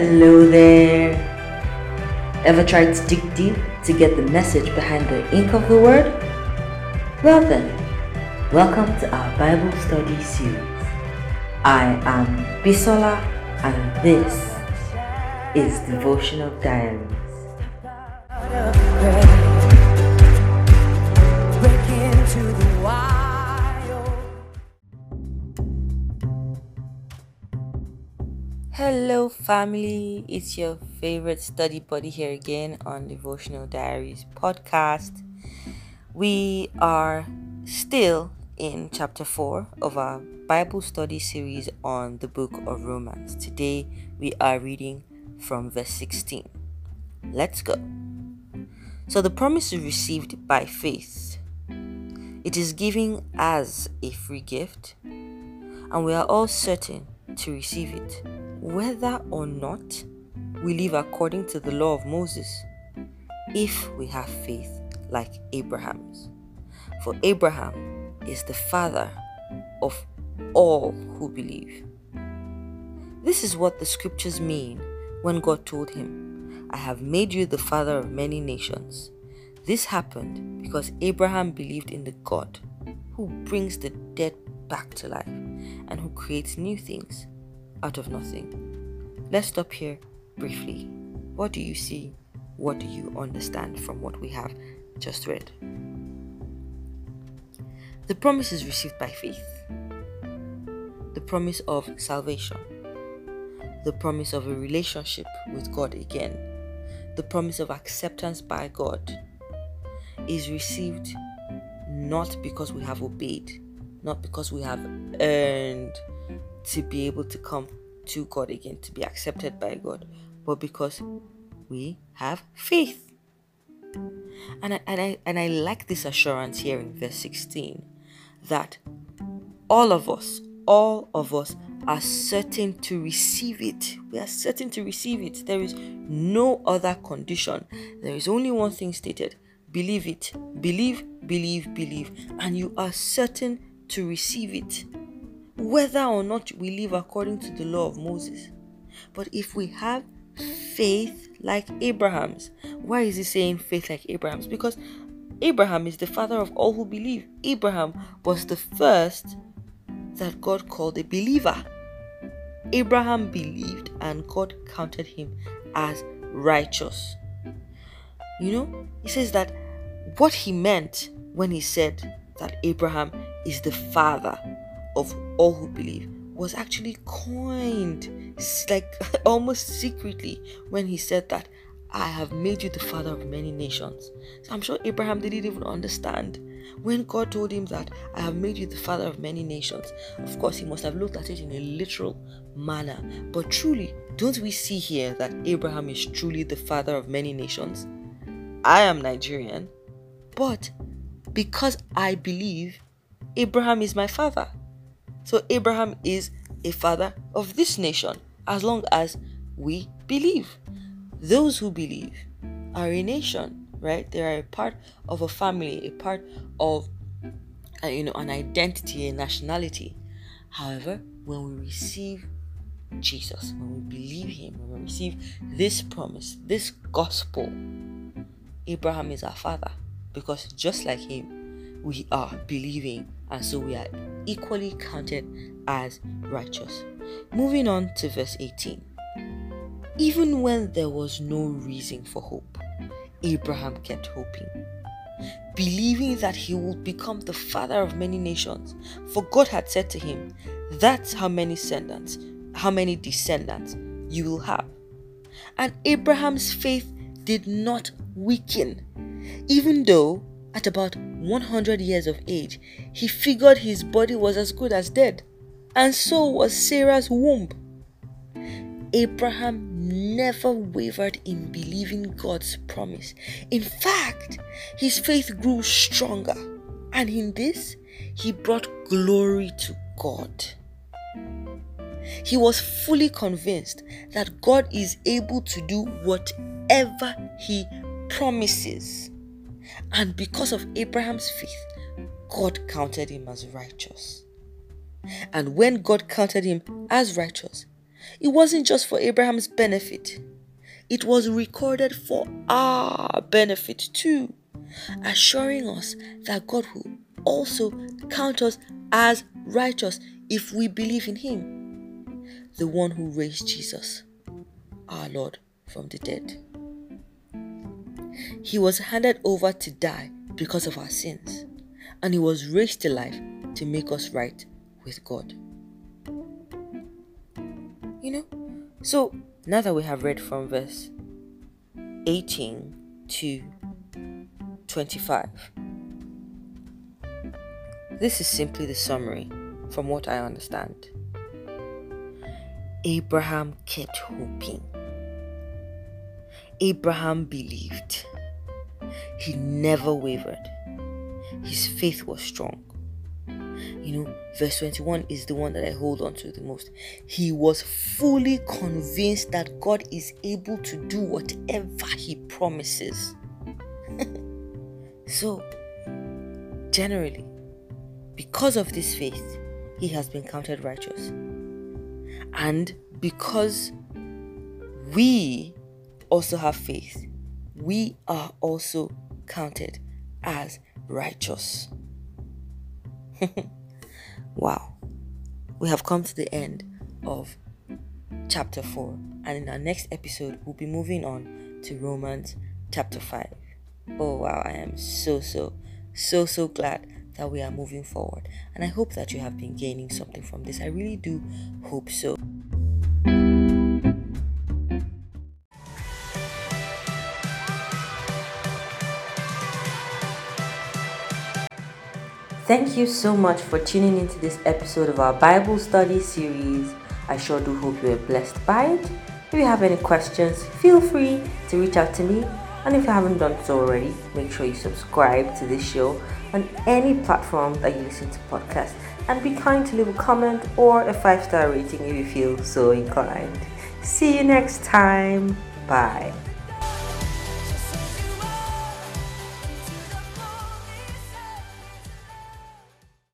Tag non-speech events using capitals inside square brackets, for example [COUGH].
Hello there! Ever tried to dig deep to get the message behind the ink of the word? Well then, welcome to our Bible study series. I am Bisola and this is Devotional Diaries. Hello, family. It's your favorite study buddy here again on Devotional Diaries podcast. We are still in chapter 4 of our Bible study series on the book of Romans. Today we are reading from verse 16. Let's go. So the promise is received by faith. It is given as a free gift, and we are all certain to receive it whether or not we live according to the law of Moses, if we have faith like Abraham's. For Abraham is the father of all who believe. This is what the scriptures mean when God told him, I have made you the father of many nations. This happened because Abraham believed in the God who brings the dead back to life and who creates new things out of nothing. Let's stop here briefly. What do you see? What do you understand from what we have just read? The promise is received by faith. The promise of salvation. The promise of a relationship with God again. The promise of acceptance by God is received not because we have obeyed, not because we have earned to be able to come to God again, to be accepted by God, but because we have faith. And I, and I, and I like this assurance here in verse 16 that all of us, all of us are certain to receive it. We are certain to receive it. There is no other condition. There is only one thing stated believe it. Believe, believe, believe. And you are certain to receive it whether or not we live according to the law of Moses. But if we have faith like Abraham's, why is he saying faith like Abraham's? Because Abraham is the father of all who believe. Abraham was the first that God called a believer. Abraham believed and God counted him as righteous. You know, he says that what he meant when he said that Abraham is the father of all who believe was actually coined like [LAUGHS] almost secretly when he said that I have made you the father of many nations. So I'm sure Abraham didn't even understand when God told him that I have made you the father of many nations. Of course, he must have looked at it in a literal manner. But truly, don't we see here that Abraham is truly the father of many nations? I am Nigerian, but because I believe, Abraham is my father. So Abraham is a father of this nation as long as we believe. Those who believe are a nation, right? They are a part of a family, a part of uh, you know an identity, a nationality. However, when we receive Jesus, when we believe him, when we receive this promise, this gospel, Abraham is our father because just like him, we are believing and so we are equally counted as righteous. Moving on to verse 18. Even when there was no reason for hope, Abraham kept hoping, believing that he would become the father of many nations. For God had said to him, That's how many descendants, how many descendants you will have. And Abraham's faith did not weaken, even though at about 100 years of age, he figured his body was as good as dead, and so was Sarah's womb. Abraham never wavered in believing God's promise. In fact, his faith grew stronger, and in this, he brought glory to God. He was fully convinced that God is able to do whatever he promises. And because of Abraham's faith, God counted him as righteous. And when God counted him as righteous, It wasn't just for Abraham's benefit, it was recorded for our benefit too, assuring us that God will also count us as righteous if we believe in Him, the one who raised Jesus, our Lord, from the dead. He was handed over to die because of our sins, and He was raised to life to make us right with God. You know, so now that we have read from verse 18 to 25, this is simply the summary from what I understand. Abraham kept hoping. Abraham believed. He never wavered. His faith was strong. You know, verse 21 is the one that I hold on to the most. He was fully convinced that God is able to do whatever he promises. [LAUGHS] so, generally, because of this faith, he has been counted righteous. And because we also have faith, we are also counted as righteous. [LAUGHS] wow. We have come to the end of chapter 4, and in our next episode, we'll be moving on to Romans chapter 5. Oh, wow, I am so, so, so, so glad that we are moving forward, and I hope that you have been gaining something from this. I really do hope so. Thank you so much for tuning into this episode of our Bible study series. I sure do hope you are blessed by it. If you have any questions, feel free to reach out to me. And if you haven't done so already, make sure you subscribe to this show on any platform that you listen to podcasts and be kind to leave a comment or a five star rating if you feel so inclined. See you next time. Bye.